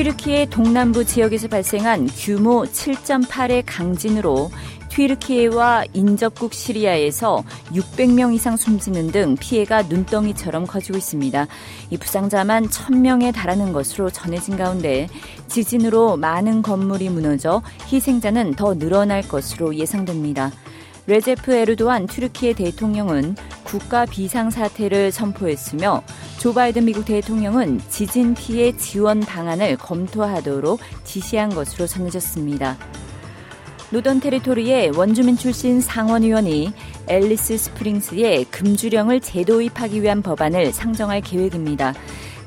튀르키예 동남부 지역에서 발생한 규모 7.8의 강진으로 튀르키예와 인접국 시리아에서 600명 이상 숨지는 등 피해가 눈덩이처럼 커지고 있습니다. 이 부상자만 1000명에 달하는 것으로 전해진 가운데 지진으로 많은 건물이 무너져 희생자는 더 늘어날 것으로 예상됩니다. 레제프 에르도안 튀르키예 대통령은 국가 비상사태를 선포했으며 조 바이든 미국 대통령은 지진 피해 지원 방안을 검토하도록 지시한 것으로 전해졌습니다. 노던 테리토리의 원주민 출신 상원의원이 앨리스 스프링스의 금주령을 재도입하기 위한 법안을 상정할 계획입니다.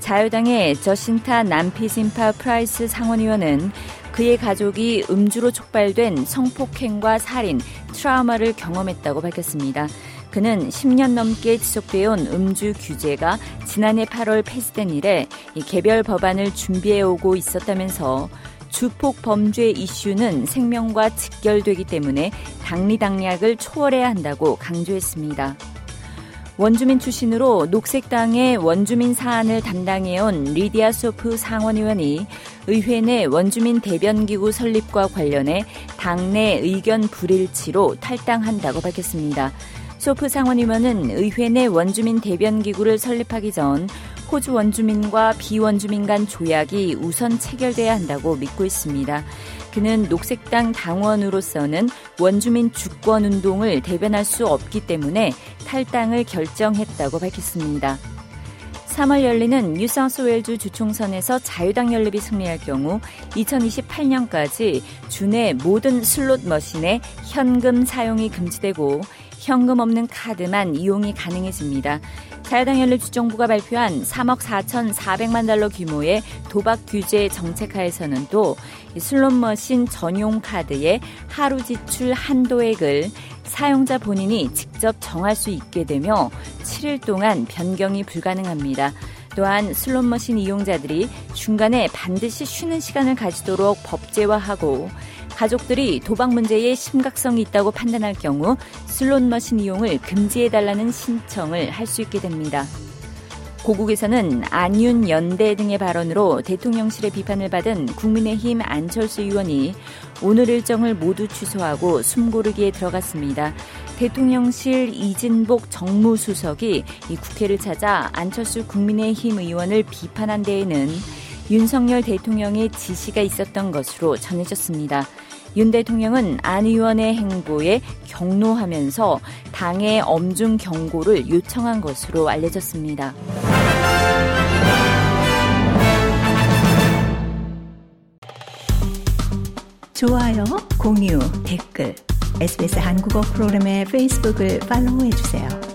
자유당의 저신타 남피진파 프라이스 상원의원은 그의 가족이 음주로 촉발된 성폭행과 살인, 트라우마를 경험했다고 밝혔습니다. 그는 10년 넘게 지속되어 온 음주 규제가 지난해 8월 폐지된 이래 개별 법안을 준비해 오고 있었다면서 주폭 범죄 이슈는 생명과 직결되기 때문에 당리당략을 초월해야 한다고 강조했습니다. 원주민 출신으로 녹색당의 원주민 사안을 담당해온 리디아 소프 상원의원이 의회 내 원주민 대변기구 설립과 관련해 당내 의견 불일치로 탈당한다고 밝혔습니다. 소프 상원의원은 의회 내 원주민 대변기구를 설립하기 전 호주 원주민과 비원주민 간 조약이 우선 체결돼야 한다고 믿고 있습니다. 그는 녹색당 당원으로서는 원주민 주권 운동을 대변할 수 없기 때문에 탈당을 결정했다고 밝혔습니다. 3월 열리는 뉴사우스웨일주 주총선에서 자유당 연립이 승리할 경우 2028년까지 주내 모든 슬롯 머신에 현금 사용이 금지되고 현금 없는 카드만 이용이 가능해집니다. 자유당 연립 주정부가 발표한 3억 4,400만 달러 규모의 도박 규제 정책하에서는 또 슬롯머신 전용 카드의 하루 지출 한도액을 사용자 본인이 직접 정할 수 있게 되며 7일 동안 변경이 불가능합니다. 또한 슬롯머신 이용자들이 중간에 반드시 쉬는 시간을 가지도록 법제화하고 가족들이 도박 문제에 심각성이 있다고 판단할 경우 슬롯머신 이용을 금지해달라는 신청을 할 수 있게 됩니다. 고국에서는 안윤 연대 등의 발언으로 대통령실의 비판을 받은 국민의힘 안철수 의원이 오늘 일정을 모두 취소하고 숨고르기에 들어갔습니다. 대통령실 이진복 정무수석이 이 국회를 찾아 안철수 국민의힘 의원을 비판한 데에는 윤석열 대통령의 지시가 있었던 것으로 전해졌습니다. 윤 대통령은 안 의원의 행보에 경로하면서 당의 엄중 경고를 요청한 것으로 알려졌습니다. 좋아요, 공유, 댓글, SBS 한국어 프로그램의 페이스북을 팔로우해주세요.